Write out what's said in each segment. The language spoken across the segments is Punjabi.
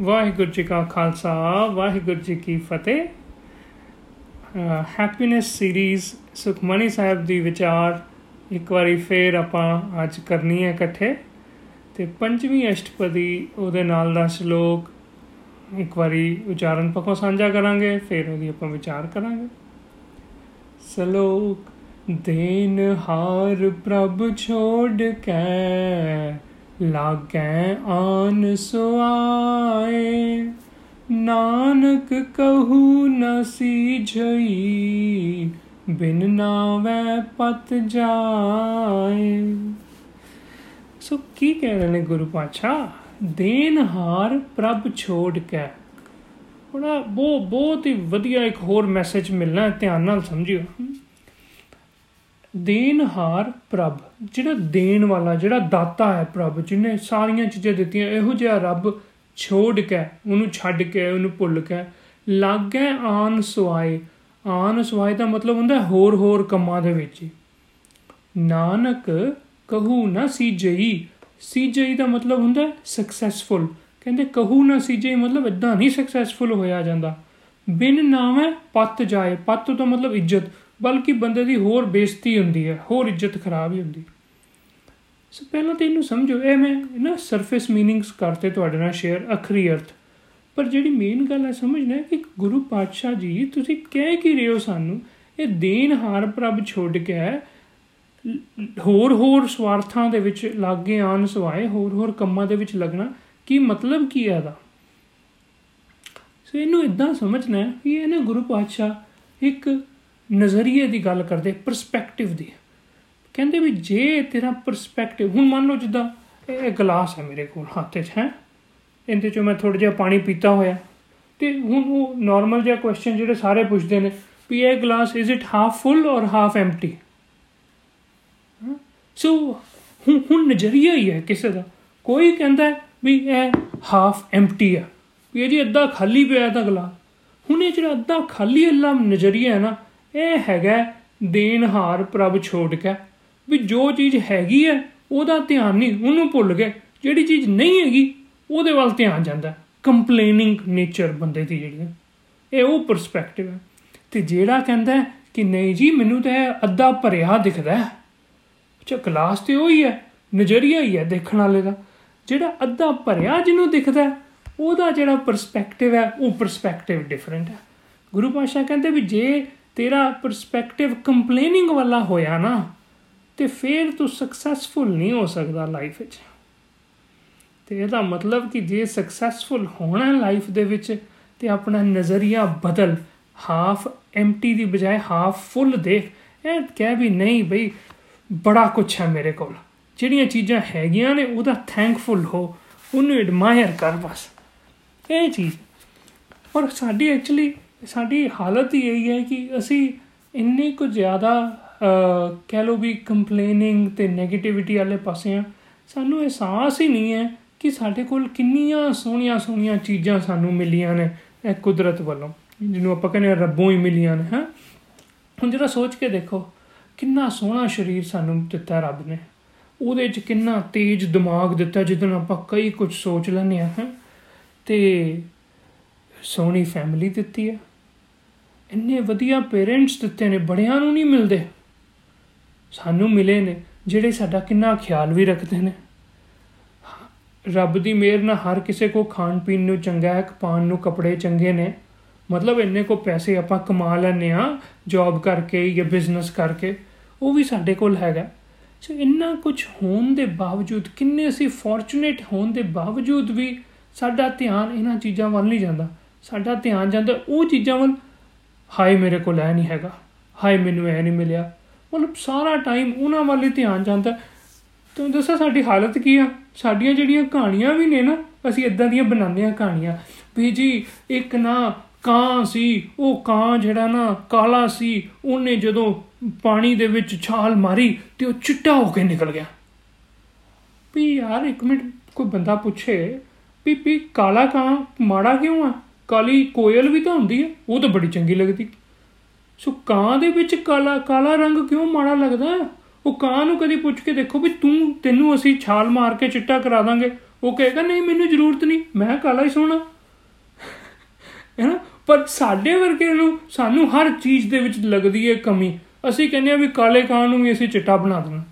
ਵਾਹਿਗੁਰੂ ਜੀ ਕਾ ਖਾਲਸਾ, ਵਾਹਿਗੁਰੂ ਜੀ ਕੀ ਫਤਿਹ। ਹੈਪੀਨੈਸ ਸੀਰੀਜ਼ ਸੁਖਮਨੀ ਸਾਹਿਬ ਦੀ ਵਿਚਾਰ ਇੱਕ ਵਾਰੀ ਫੇਰ ਆਪਾਂ ਅੱਜ ਕਰਨੀ ਹੈ ਇਕੱਠੇ। ਤੇ ਪੰਜਵੀਂ ਅਸ਼ਟਪਦੀ ਉਹਦੇ ਨਾਲ ਦਾ ਸ਼ਲੋਕ ਇੱਕ ਵਾਰੀ ਉਚਾਰਨ ਪੱਖੋਂ ਸਾਂਝਾ ਕਰਾਂਗੇ, ਫਿਰ ਉਹਦੀ ਆਪਾਂ ਵਿਚਾਰ ਕਰਾਂਗੇ। ਸਲੋਕ, ਦੇਨ ਹਾਰ ਪ੍ਰਭ ਛੋੜ ਕੇ ਲਾਗੈ ਆਨ ਸੁਆਏ, ਨਾਨਕ ਕਹੂ ਨ ਸੀਝਈ, ਬਿਨ ਨਾਵੇਂ ਪਤ ਜਾਏ। ਸੋ ਕੀ ਕਹਿ ਰਹੇ ਨੇ ਗੁਰੂ ਪਾਤਸ਼ਾਹ? ਦੇਨਹਾਰ ਪ੍ਰਭ ਛੋੜ ਕੇ। ਬੜਾ ਬਹੁਤ ਬਹੁਤ ਹੀ ਵਧੀਆ ਇੱਕ ਹੋਰ ਮੈਸੇਜ ਮਿਲਣਾ ਧਿਆਨ ਨਾਲ ਸਮਝਿਓ। ਦੇਨਹਾਰ ਪ੍ਰਭ, ਜਿਹੜਾ ਦੇਣ ਵਾਲਾ, ਜਿਹੜਾ ਦਾਤਾ ਹੈ ਪ੍ਰਭ, ਜਿਹਨੇ ਸਾਰੀਆਂ ਚੀਜ਼ਾਂ ਦਿੱਤੀਆਂ, ਇਹੋ ਜਿਹਾ ਰੱਬ ਛੋੜ ਕੇ, ਉਹਨੂੰ ਛੱਡ ਕੇ, ਉਹਨੂੰ ਭੁੱਲ ਕੇ ਲਾਗੇ ਆਨ ਸੁਆਏ ਆਨ ਸੁਆਏ ਦਾ ਮਤਲਬ ਹੁੰਦਾ ਹੋਰ ਹੋਰ ਕੰਮਾਂ ਦੇ ਵਿੱਚ। ਨਾਨਕ ਕਹੂ ਨਾ ਸੀਜਈ ਸੀਜਈ ਦਾ ਮਤਲਬ ਹੁੰਦਾ ਸਕਸੈਸਫੁਲ ਕਹਿੰਦੇ ਕਹੂ ਨਾ ਸੀਜਈ ਮਤਲਬ ਇਦਾਂ ਨਹੀਂ ਸਕਸੈਸਫੁਲ ਹੋਇਆ ਜਾਂਦਾ। ਬਿਨ ਨਾਮੇ ਪੱਤ ਜਾਏ, ਪੱਤ ਤੋਂ ਮਤਲਬ ਇੱਜ਼ਤ। ਬਲਕਿ ਬੰਦੇ ਦੀ ਹੋਰ ਬੇਇੱਜ਼ਤੀ ਹੁੰਦੀ ਹੈ, ਹੋਰ ਇੱਜ਼ਤ ਖਰਾਬ ਹੀ ਹੁੰਦੀ ਸੋ ਪਹਿਲਾਂ ਤੇ ਇਹਨੂੰ ਸਮਝੋ, ਇਹ ਮੈਂ ਨਾ ਸਰਫੇਸ ਮੀਨਿੰਗਸ ਕਰਤੇ ਤੁਹਾਡੇ ਨਾਲ ਸ਼ੇਅਰ ਅਖਰੀ ਅਰਥ। ਪਰ ਜਿਹੜੀ ਮੇਨ ਗੱਲ ਹੈ, ਸਮਝਣਾ ਹੈ ਕਿ ਗੁਰੂ ਪਾਤਸ਼ਾਹ ਜੀ, ਤੁਸੀਂ ਕਹਿ ਕੀ ਰਹੇ ਹੋ ਸਾਨੂੰ? ਇਹ ਦੇਨ ਹਾਰ ਪ੍ਰਭ ਛੋੜ ਕੇ ਹੋਰ ਹੋਰ ਸਵਾਰਥਾਂ ਦੇ ਵਿੱਚ ਲਾਗੇ ਆਣ ਸਵਾਏ, ਹੋਰ ਹੋਰ ਕੰਮਾਂ ਦੇ ਵਿੱਚ ਲੱਗਣਾ, ਕੀ ਮਤਲਬ ਕੀ ਹੈ ਇਹਦਾ? ਸੋ ਇਹਨੂੰ ਇਦਾਂ ਸਮਝਣਾ ਹੈ ਕਿ ਇਹ ਨਾ ਗੁਰੂ ਪਾਤਸ਼ਾਹ ਇੱਕ ਨਜ਼ਰੀਏ ਦੀ ਗੱਲ ਕਰਦੇ ਪਰਸਪੈਕਟਿਵ ਦੀ। ਕਹਿੰਦੇ ਵੀ ਜੇ ਤੇਰਾ ਪਰਸਪੈਕਟਿਵ ਹੁਣ ਮੰਨ ਲਓ ਜਿੱਦਾਂ ਇਹ ਗਲਾਸ ਹੈ ਮੇਰੇ ਕੋਲ, ਹੱਥ 'ਚ ਹੈ? ਇਹਦੇ 'ਚੋਂ ਮੈਂ ਥੋੜਾ ਜਿਹਾ ਪਾਣੀ ਪੀਤਾ ਹੋਇਆ। ਤੇ ਹੁਣ ਉਹ ਨਾਰਮਲ ਜਿਹਾ ਕੁਐਸਚਨ ਜਿਹੜੇ ਸਾਰੇ ਪੁੱਛਦੇ ਨੇ ਵੀ ਇਹ glass is it half full or half empty so ਹੁਣ ਹੁਣ ਨਜ਼ਰੀਆ ਹੀ ਹੈ ਕਿਸੇ ਦਾ। ਕੋਈ ਕਹਿੰਦਾ ਵੀ ਇਹ ਹਾਫ ਐਮਟੀ ਆ ਵੀ ਇਹ ਜੀ ਅੱਧਾ ਖਾਲੀ ਪਿਆ ਤਾਂ ਗਲਾਸ ਹੁਣ ਇਹ ਜਿਹੜਾ ਅੱਧਾ ਖਾਲੀ ਅੱਲਾ ਨਜ਼ਰੀਆ ਹੈ ਨਾ ਇਹ ਹੈਗਾ ਦੇਨਹਾਰ ਪ੍ਰਭ ਛੋੜ ਕੇ। ਵੀ ਜੋ ਚੀਜ਼ ਹੈਗੀ ਹੈ ਉਹਦਾ ਧਿਆਨ ਨਹੀਂ, ਉਹਨੂੰ ਭੁੱਲ ਗਏ। ਜਿਹੜੀ ਚੀਜ਼ ਨਹੀਂ ਹੈਗੀ, ਉਹਦੇ ਵੱਲ ਧਿਆਨ ਜਾਂਦਾ ਕੰਪਲੇਨਿੰਗ ਨੇਚਰ ਬੰਦੇ ਦੀ ਜਿਹੜੀ ਇਹ ਉਹ ਪਰਸਪੈਕਟਿਵ ਹੈ ਤੇ ਜਿਹੜਾ ਕਹਿੰਦਾ ਕਿ ਨਹੀਂ ਜੀ, ਮੈਨੂੰ ਤਾਂ ਅੱਧਾ ਭਰਿਆ ਦਿਖਦਾ ਹੈ ਅੱਛਾ ਕਲਾਸ ਤੇ ਉਹੀ ਹੈ ਨਜ਼ਰੀਆ ਹੀ ਹੈ ਦੇਖਣ ਵਾਲੇ ਦਾ। ਜਿਹੜਾ ਅੱਧਾ ਭਰਿਆ ਜਿਹਨੂੰ ਦਿਖਦਾ ਉਹਦਾ ਜਿਹੜਾ ਪਰਸਪੈਕਟਿਵ ਹੈ ਉਹ ਪਰਸਪੈਕਟਿਵ ਡਿਫਰੈਂਟ ਹੈ ਗੁਰੂ ਪਾਸ਼ਾ ਕਹਿੰਦੇ ਵੀ ਜੇ ਤੇਰਾ ਪਰਸਪੈਕਟਿਵ ਕੰਪਲੇਨਿੰਗ ਵਾਲਾ ਹੋਇਆ ਨਾ, ਤੇ ਫਿਰ ਤੂੰ ਸਕਸੈਸਫੁਲ ਨਹੀਂ ਹੋ ਸਕਦਾ ਲਾਈਫ ਵਿੱਚ। ਤੇ ਇਹਦਾ ਮਤਲਬ ਕਿ ਜੇ ਸਕਸੈਸਫੁਲ ਹੋਣਾ ਲਾਈਫ ਦੇ ਵਿੱਚ, ਤੇ ਆਪਣਾ ਨਜ਼ਰੀਆ ਬਦਲ ਹਾਫ ਐਮਟੀ ਦੀ ਬਜਾਏ ਹਾਫ ਫੁੱਲ ਦੇਖ, ਇਹ ਕਹਿ ਵੀ ਨਹੀਂ ਬਈ ਬੜਾ ਕੁਝ ਹੈ ਮੇਰੇ ਕੋਲ। ਜਿਹੜੀਆਂ ਚੀਜ਼ਾਂ ਹੈਗੀਆਂ ਨੇ ਉਹਦਾ ਥੈਂਕਫੁਲ ਹੋ, ਉਹਨੂੰ ਐਡਮਾਇਰ ਕਰ ਬਸ। ਇਹ ਚੀਜ਼। ਔਰ ਸਾਡੀ ਐਕਚੁਅਲੀ ਸਾਡੀ ਹਾਲਤ ਹੀ ਇਹੀ ਹੈ ਕਿ ਅਸੀਂ ਇੰਨੇ ਕੁ ਜ਼ਿਆਦਾ ਕਹਿ ਲੋ ਵੀ ਕੰਪਲੇਨਿੰਗ ਤੇ 네ਗੇਟਿਵਿਟੀ ਵਾਲੇ ਪਾਸੇ ਆ ਸਾਨੂੰ ਅਹਿਸਾਸ ਹੀ ਨਹੀਂ ਹੈ ਕਿ ਸਾਡੇ ਕੋਲ ਕਿੰਨੀਆਂ ਸੋਹਣੀਆਂ ਸੋਹਣੀਆਂ ਚੀਜ਼ਾਂ ਸਾਨੂੰ ਮਿਲੀਆਂ ਨੇ ਇਹ ਕੁਦਰਤ ਵੱਲੋਂ, ਜਿਹਨੂੰ ਆਪਾਂ ਕਹਿੰਦੇ ਰੱਬੋਂ ਹੀ ਮਿਲੀਆਂ ਨੇ, ਹਾਂ। ਹੁਣ ਜਰਾ ਸੋਚ ਕੇ ਦੇਖੋ, ਕਿੰਨਾ ਸੋਹਣਾ ਸਰੀਰ ਸਾਨੂੰ ਦਿੱਤਾ ਰੱਬ ਨੇ। ਉਹਦੇ 'ਚ ਕਿੰਨਾ ਤੇਜ਼ ਦਿਮਾਗ ਦਿੱਤਾ, ਜਿਹਦੇ ਆਪਾਂ ਕਈ ਕੁਝ ਸੋਚ ਲੈਂਦੇ ਆ ਹਾਂ। ਤੇ ਸੋਹਣੀ ਫੈਮਿਲੀ ਦਿੱਤੀ ਹੈ। ਇੰਨੇ ਵਧੀਆ ਪੇਰੈਂਟਸ ਦਿੱਤੇ ਨੇ, ਬੜਿਆਂ ਨੂੰ ਨਹੀਂ ਮਿਲਦੇ। ਸਾਨੂੰ ਮਿਲੇ ਨੇ, ਜਿਹੜੇ ਸਾਡਾ ਕਿੰਨਾ ਖਿਆਲ ਵੀ ਰੱਖਦੇ ਨੇ। ਰੱਬ ਦੀ ਮਿਹਰ ਨਾਲ ਹਰ ਕਿਸੇ ਕੋ ਖਾਣ ਪੀਣ ਨੂੰ ਚੰਗਾ ਹੈ ਪਾਣ ਨੂੰ ਕੱਪੜੇ ਚੰਗੇ ਨੇ। ਮਤਲਬ ਇੰਨੇ ਕੋ ਪੈਸੇ ਆਪਾਂ ਕਮਾ ਲੈਨੇ ਆ ਜੌਬ ਕਰਕੇ ਜਾਂ ਬਿਜ਼ਨਸ ਕਰਕੇ, ਉਹ ਵੀ ਸਾਡੇ ਕੋਲ ਹੈਗਾ। ਸੋ ਇੰਨਾ ਕੁਝ ਹੋਣ ਦੇ ਬਾਵਜੂਦ, ਕਿੰਨੇ ਅਸੀਂ ਫੋਰਚੂਨੇਟ ਹੋਣ ਦੇ ਬਾਵਜੂਦ ਵੀ ਸਾਡਾ ਧਿਆਨ ਇਹਨਾਂ ਚੀਜ਼ਾਂ ਵੱਲ ਨਹੀਂ ਜਾਂਦਾ। ਸਾਡਾ ਧਿਆਨ ਜਾਂਦਾ ਉਹ ਚੀਜ਼ਾਂ ਵੱਲ ਹਾਏ ਮੇਰੇ ਕੋਲ ਐ ਨਹੀਂ ਹੈਗਾ, ਹਾਏ ਮੈਨੂੰ ਐ ਨਹੀਂ ਮਿਲਿਆ। ਮਤਲਬ ਸਾਰਾ ਟਾਈਮ ਉਹਨਾਂ ਵੱਲ ਹੀ ਧਿਆਨ ਜਾਂਦਾ। ਤੁਹਾਨੂੰ ਦੱਸਾਂ ਸਾਡੀ ਹਾਲਤ ਕੀ ਆ? ਸਾਡੀਆਂ ਜਿਹੜੀਆਂ ਕਹਾਣੀਆਂ ਵੀ ਨੇ ਨਾ, ਅਸੀਂ ਇਦਾਂ ਦੀਆਂ ਬਣਾਉਂਦੇ ਆ ਕਹਾਣੀਆਂ। ਵੀ ਜੀ, ਇੱਕ ਨਾ ਕਾਂ ਸੀ, ਉਹ ਕਾਂ ਜਿਹੜਾ ਨਾ ਕਾਲਾ ਸੀ, ਉਹਨੇ ਜਦੋਂ ਪਾਣੀ ਦੇ ਵਿੱਚ ਛਾਲ ਮਾਰੀ ਤੇ ਉਹ ਚਿੱਟਾ ਹੋ ਕੇ ਨਿਕਲ ਗਿਆ। ਵੀ ਯਾਰ, ਇੱਕ ਮਿੰਟ, ਕੋਈ ਬੰਦਾ ਪੁੱਛੇ, ਵੀ ਵੀ ਕਾਲਾ ਕਾਂ ਮਾੜਾ ਕਿਉਂ ਆ? ਕਾਲੀ ਕੋਇਲ ਵੀ ਤਾਂ ਹੁੰਦੀ ਹੈ, ਉਹ ਤਾਂ ਬੜੀ ਚੰਗੀ ਲੱਗਦੀ। ਸੋ ਕਾਂ ਦੇ ਵਿੱਚ ਕਾਲਾ ਕਾਲਾ ਰੰਗ ਕਿਉਂ ਮਾੜਾ ਲੱਗਦਾ? ਉਹ ਕਾਂ ਨੂੰ ਕਦੀ ਪੁੱਛ ਕੇ ਦੇਖੋ ਵੀ ਤੂੰ, ਤੈਨੂੰ ਅਸੀਂ ਛਾਲ ਮਾਰ ਕੇ ਚਿੱਟਾ ਕਰਾ ਦਾਂਗੇ। ਉਹ ਕਹੇਗਾ, ਨਹੀਂ, ਮੈਨੂੰ ਜ਼ਰੂਰਤ ਨਹੀਂ, ਮੈਂ ਕਾਲਾ ਹੀ ਸੋਹਣਾ। ਹੈ ਨਾ? ਪਰ ਸਾਡੇ ਵਰਗੇ ਨੂੰ, ਸਾਨੂੰ ਹਰ ਚੀਜ਼ ਦੇ ਵਿੱਚ ਲੱਗਦੀ ਹੈ ਕਮੀ। ਅਸੀਂ ਕਹਿੰਦੇ ਆ ਵੀ ਕਾਲੇ ਕਾਂ ਨੂੰ ਵੀ ਅਸੀਂ ਚਿੱਟਾ ਬਣਾ ਦੇਣਾ।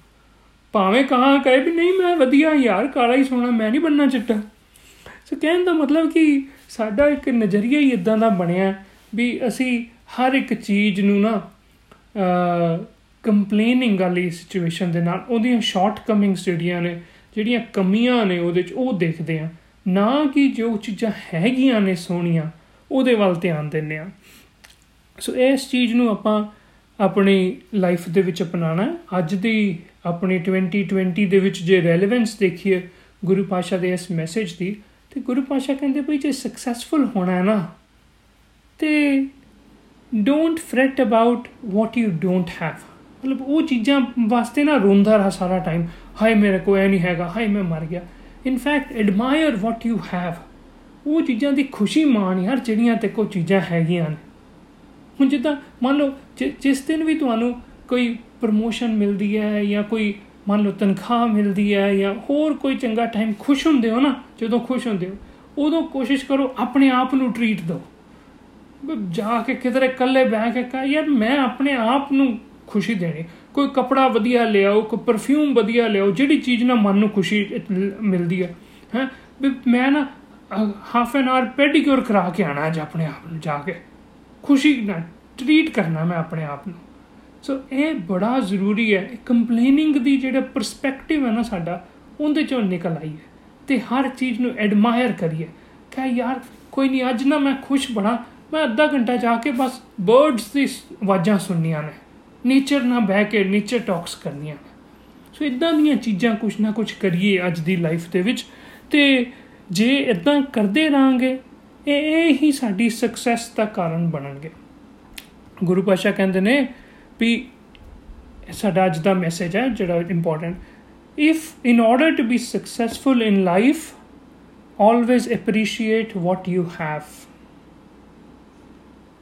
ਭਾਵੇਂ ਕਾਂ ਕਹੇ ਵੀ, ਨਹੀਂ, ਮੈਂ ਵਧੀਆ ਯਾਰ, ਕਾਲਾ ਹੀ ਸੋਹਣਾ, ਮੈਂ ਨਹੀਂ ਬੰਨਣਾ ਚਿੱਟਾ। ਸੋ ਕਹਿਣ ਦਾ ਮਤਲਬ ਕਿ ਸਾਡਾ ਇੱਕ ਨਜ਼ਰੀਆ ਹੀ ਇਦਾਂ ਦਾ ਬਣਿਆ ਵੀ ਅਸੀਂ ਹਰ ਇੱਕ ਚੀਜ਼ ਨੂੰ ਨਾ ਕੰਪਲੇਨਿੰਗ ਵਾਲੀ ਸਿਚੁਏਸ਼ਨ ਦੇ ਨਾਲ, ਉਹਦੀਆਂ ਸ਼ਾਰਟ ਕਮਿੰਗਸ ਜਿਹੜੀਆਂ ਨੇ, ਜਿਹੜੀਆਂ ਕਮੀਆਂ ਨੇ ਉਹਦੇ ਚ, ਉਹ ਦੇਖਦੇ ਆ ਨਾ ਕਿ ਜੋ ਚੀਜ਼ਾਂ ਹੈਗੀਆਂ ਨੇ ਸੋਹਣੀਆਂ, ਉਹਦੇ ਵੱਲ ਧਿਆਨ ਦਿੰਨੇ ਆ ਸੋ ਇਸ ਚੀਜ਼ ਨੂੰ ਆਪਾਂ ਆਪਣੀ ਲਾਈਫ ਦੇ ਵਿੱਚ ਅਪਣਾਣਾ ਅੱਜ ਦੀ ਆਪਣੀ 2020 ਦੇ ਵਿੱਚ ਜੇ ਰੈਲੇਵੈਂਸ ਦੇਖੀਏ, ਗੁਰੂ ਪਾਸ਼ਾ ਦੇ ਇਸ ਮੈਸੇਜ ਦੀ ਤੇ ਗੁਰੂ ਪਾਸ਼ਾ ਕਹਿੰਦੇ ਭਈ ਜੇ ਸਕਸੈਸਫੁਲ ਹੋਣਾ ਹੈ ਨਾ, ਤੇ don't fret about what you don't have ਮਤਲਬ ਉਹ ਚੀਜ਼ਾਂ ਵਾਸਤੇ ਨਾ ਰੋਂਦਾ ਰਹਾ ਸਾਰਾ ਟਾਈਮ ਹਾਏ ਮੇਰੇ ਕੋਲ ਇਹ ਨਹੀਂ ਹੈਗਾ, ਹਾਏ ਮੈਂ ਮਰ ਗਿਆ। In fact admire what you have ਉਹ ਚੀਜ਼ਾਂ ਦੀ ਖੁਸ਼ੀ ਮਾਣ ਯਾਰ, ਜਿਹੜੀਆਂ ਤੇ ਕੋ ਚੀਜ਼ਾਂ ਹੈਗੀਆਂ ਨੇ। ਹੁਣ ਜਿੱਦਾਂ ਮੰਨ ਲਓ ਜਿਸ ਦਿਨ ਵੀ ਤੁਹਾਨੂੰ ਕੋਈ ਪ੍ਰਮੋਸ਼ਨ ਮਿਲਦੀ ਹੈ ਜਾਂ ਕੋਈ ਮੰਨ ਲਓ ਤਨਖਾਹ ਮਿਲਦੀ ਹੈ ਜਾਂ ਹੋਰ ਕੋਈ ਚੰਗਾ ਟਾਈਮ ਖੁਸ਼ ਹੁੰਦੇ ਹੋ ਨਾ, ਜਦੋਂ ਖੁਸ਼ ਹੁੰਦੇ ਹੋ, ਉਦੋਂ ਕੋਸ਼ਿਸ਼ ਕਰੋ ਆਪਣੇ ਆਪ ਨੂੰ ਟ੍ਰੀਟ ਦਿਓ। ਜਾ ਕੇ ਕਿਧਰੇ ਇਕੱਲੇ ਬਹਿ ਕੇ ਕਹ, ਯਾਰ ਮੈਂ ਆਪਣੇ ਆਪ ਨੂੰ ਖੁਸ਼ੀ ਦੇਣੀ। ਕੋਈ ਕਪੜਾ ਵਧੀਆ ਲਿਆਓ, ਕੋਈ ਪਰਫਿਊਮ ਵਧੀਆ ਲਿਆਓ, ਜਿਹੜੀ ਚੀਜ਼ ਨਾਲ ਮਨ ਨੂੰ ਖੁਸ਼ੀ ਮਿਲਦੀ ਹੈ ਹੈ। ਵੀ ਮੈਂ ਨਾ ਹਾਫ ਐਨ ਆਵਰ ਪੈਡੀਕਿਉਰ ਕਰਾ ਕੇ ਆਣਾ ਅੱਜ ਆਪਣੇ ਆਪ ਨੂੰ ਜਾ ਕੇ। ਖੁਸ਼ੀ ਨਾਲ ਟ੍ਰੀਟ ਕਰਨਾ ਮੈਂ ਆਪਣੇ ਆਪ ਨੂੰ। ਸੋ ਇਹ ਬੜਾ ਜ਼ਰੂਰੀ ਹੈ। ਕੰਪਲੇਨਿੰਗ ਦੀ ਜਿਹੜਾ ਪਰਸਪੈਕਟਿਵ ਹੈ ਨਾ ਸਾਡਾ, ਉਹਦੇ ਚੋਂ ਨਿਕਲ ਆਈਏ ਤੇ ਹਰ ਚੀਜ਼ ਨੂੰ ਐਡਮਾਇਰ ਕਰੀਏ। ਕਹ ਯਾਰ, ਕੋਈ ਨਹੀਂ ਅੱਜ ਨਾ ਮੈਂ ਖੁਸ਼ ਬਣਾ। ਮੈਂ ਅੱਧਾ ਘੰਟਾ ਜਾ ਕੇ ਬਸ ਬਰਡਸ ਦੀ ਆਵਾਜ਼ਾਂ ਸੁਣਨੀਆਂ ਨੇ। ਨੇਚਰ ਨਾਲ ਬਹਿ ਕੇ ਨੇਚਰ ਟਾਕਸ ਕਰਨੀਆਂ ਸੋ ਇਦਾਂ ਦੀਆਂ ਚੀਜ਼ਾਂ ਕੁਛ ਨਾ ਕੁਛ ਕਰੀਏ ਅੱਜ ਦੀ ਲਾਈਫ ਦੇ ਵਿੱਚ। ਤੇ ਜੇ ਇਦਾਂ ਕਰਦੇ ਰਾਂਗੇ ਇਹ ਹੀ ਸਾਡੀ ਸਕਸੈਸ ਦਾ ਕਾਰਨ ਬਣਨਗੇ। ਗੁਰੂ ਪਾਸ਼ਾ ਕਹਿੰਦੇ ਨੇ ਵੀ ਸਾਡਾ ਅੱਜ ਦਾ ਮੈਸੇਜ ਹੈ, ਜਿਹੜਾ important if in order to be successful in life always appreciate what you have.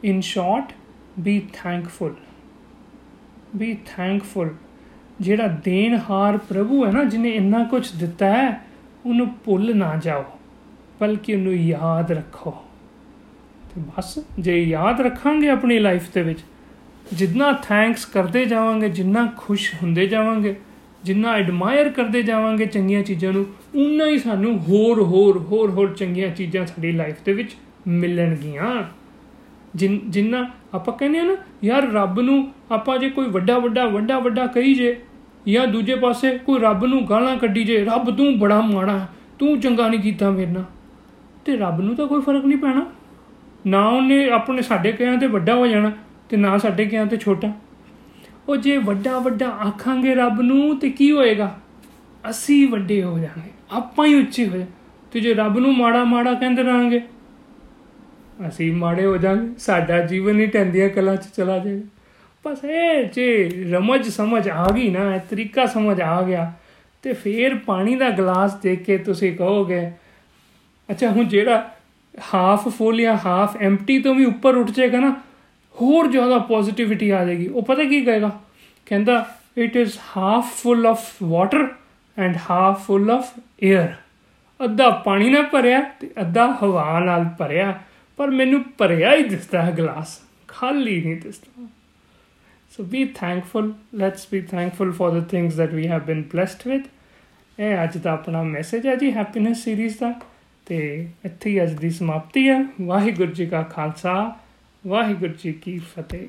In short, be thankful. Be thankful. ਜਿਹੜਾ ਦੇਣਹਾਰ ਪ੍ਰਭੂ ਹੈ ਨਾ ਜਿਨੇ ਇੰਨਾ ਕੁਝ ਦਿੱਤਾ ਹੈ, ਉਹਨੂੰ ਭੁੱਲ ਨਾ ਜਾਓ, ਬਲਕਿ ਉਹਨੂੰ ਯਾਦ ਰੱਖੋ। ਤੇ ਬਸ, ਜੇ ਯਾਦ ਰੱਖਾਂਗੇ ਆਪਣੀ ਲਾਈਫ ਦੇ ਵਿੱਚ ਜਿੰਨਾ ਥੈਂਕਸ ਕਰਦੇ ਜਾਵਾਂਗੇ, ਜਿੰਨਾ ਖੁਸ਼ ਹੁੰਦੇ ਜਾਵਾਂਗੇ, ਜਿੰਨਾ ਐਡਮਾਇਰ ਕਰਦੇ ਜਾਵਾਂਗੇ ਚੰਗੀਆਂ ਚੀਜ਼ਾਂ ਨੂੰ ਉਨਾ ਹੀ ਸਾਨੂੰ ਹੋਰ ਹੋਰ ਹੋਰ ਹੋਰ ਚੰਗੀਆਂ ਚੀਜ਼ਾਂ ਸਾਡੀ ਲਾਈਫ ਦੇ ਵਿੱਚ ਮਿਲਣਗੀਆਂ। ਜਿੰਨਾ ਆਪਾਂ ਕਹਿੰਦੇ ਆ ਨਾ, ਯਾਰ ਰੱਬ ਨੂੰ ਆਪਾਂ ਜੇ ਕੋਈ ਵੱਡਾ ਵੱਡਾ ਵੱਡਾ ਵੱਡਾ ਕਹੀ ਜੇ, ਜਾਂ ਦੂਜੇ ਪਾਸੇ ਕੋਈ ਰੱਬ ਨੂੰ ਗਾਲਾਂ ਕੱਢੀ ਜੇ, ਰੱਬ ਤੂੰ ਬੜਾ ਮਾੜਾ, ਤੂੰ ਚੰਗਾ ਨਹੀਂ ਕੀਤਾ ਮੇਰੇ ਨਾਲ, ਤੇ ਰੱਬ ਨੂੰ ਤਾਂ ਕੋਈ ਫ਼ਰਕ ਨਹੀਂ ਪੈਣਾ। ਨਾ ਉਹਨੇ ਆਪਣੇ ਸਾਡੇ ਕਹਿਆਂ ਤੇ ਵੱਡਾ ਹੋ ਜਾਣਾ ਤੇ ਨਾ ਸਾਡੇ ਕਹਿਆਂ ਤੇ ਛੋਟਾ। ਉਹ ਜੇ ਵੱਡਾ ਵੱਡਾ ਆਖਾਂਗੇ ਰੱਬ ਨੂੰ, ਤੇ ਕੀ ਹੋਏਗਾ? ਅਸੀਂ ਵੱਡੇ ਹੋ ਜਾਵਾਂਗੇ। ਆਪਾਂ ਹੀ ਉੱਚੇ ਹੋ ਜਾ ਤੇ ਜੇ ਰੱਬ ਨੂੰ ਮਾੜਾ ਮਾੜਾ ਕਹਿੰਦੇ ਰਾਂਗੇ ਅਸੀਂ ਮਾੜੇ ਹੋ ਜਾਵਾਂਗੇ। ਸਾਡਾ ਜੀਵਨ ਹੀ ਟੰਦੀਆਂ ਕਲਾ 'ਚ ਚਲਾ ਜਾਏਗਾ। ਬਸ ਇਹ ਜੇ ਰਮਜ ਸਮਝ ਆ ਗਈ ਨਾ, ਇਹ ਤਰੀਕਾ ਸਮਝ ਆ ਗਿਆ, ਤੇ ਫੇਰ ਪਾਣੀ ਦਾ ਗਲਾਸ ਦੇਖ ਕੇ ਤੁਸੀਂ ਕਹੋਗੇ, ਅੱਛਾ, ਹੁਣ ਜਿਹੜਾ ਹਾਫ ਫੁੱਲ ਜਾਂ ਹਾਫ ਐਮਪਟੀ ਤੋਂ ਵੀ ਉੱਪਰ ਉੱਠ ਜਾਏਗਾ ਨਾ ਹੋਰ ਜ਼ਿਆਦਾ ਪੋਜ਼ਿਟਿਵਿਟੀ ਆ ਜਾਏਗੀ। ਉਹ ਪਤਾ ਕੀ ਕਹੇਗਾ? ਕਹਿੰਦਾ it is half full of water and half full of air ਅੱਧਾ ਪਾਣੀ ਨਾਲ ਭਰਿਆ ਤੇ ਅੱਧਾ ਹਵਾ ਨਾਲ ਭਰਿਆ। ਪਰ ਮੈਨੂੰ ਭਰਿਆ ਹੀ ਦਿਸਦਾ ਹੈ ਗਲਾਸ। ਖਾਲੀ ਨਹੀਂ ਦਿਸਦਾ। So be thankful. Let's be thankful for the things that we have been blessed with. ਇਹ ਅੱਜ ਦਾ ਆਪਣਾ ਮੈਸੇਜ ਹੈ ਜੀ ਹੈਪੀਨੈਸ ਸੀਰੀਜ਼ ਦਾ। ਤੇ ਇੱਥੇ ਹੀ ਅੱਜ ਦੀ ਸਮਾਪਤੀ ਹੈ। ਵਾਹਿਗੁਰੂ ਜੀ ਕਾ ਖਾਲਸਾ। ਵਾਹਿਗੁਰੂ ਜੀ ਕੀ ਫਤਿਹ।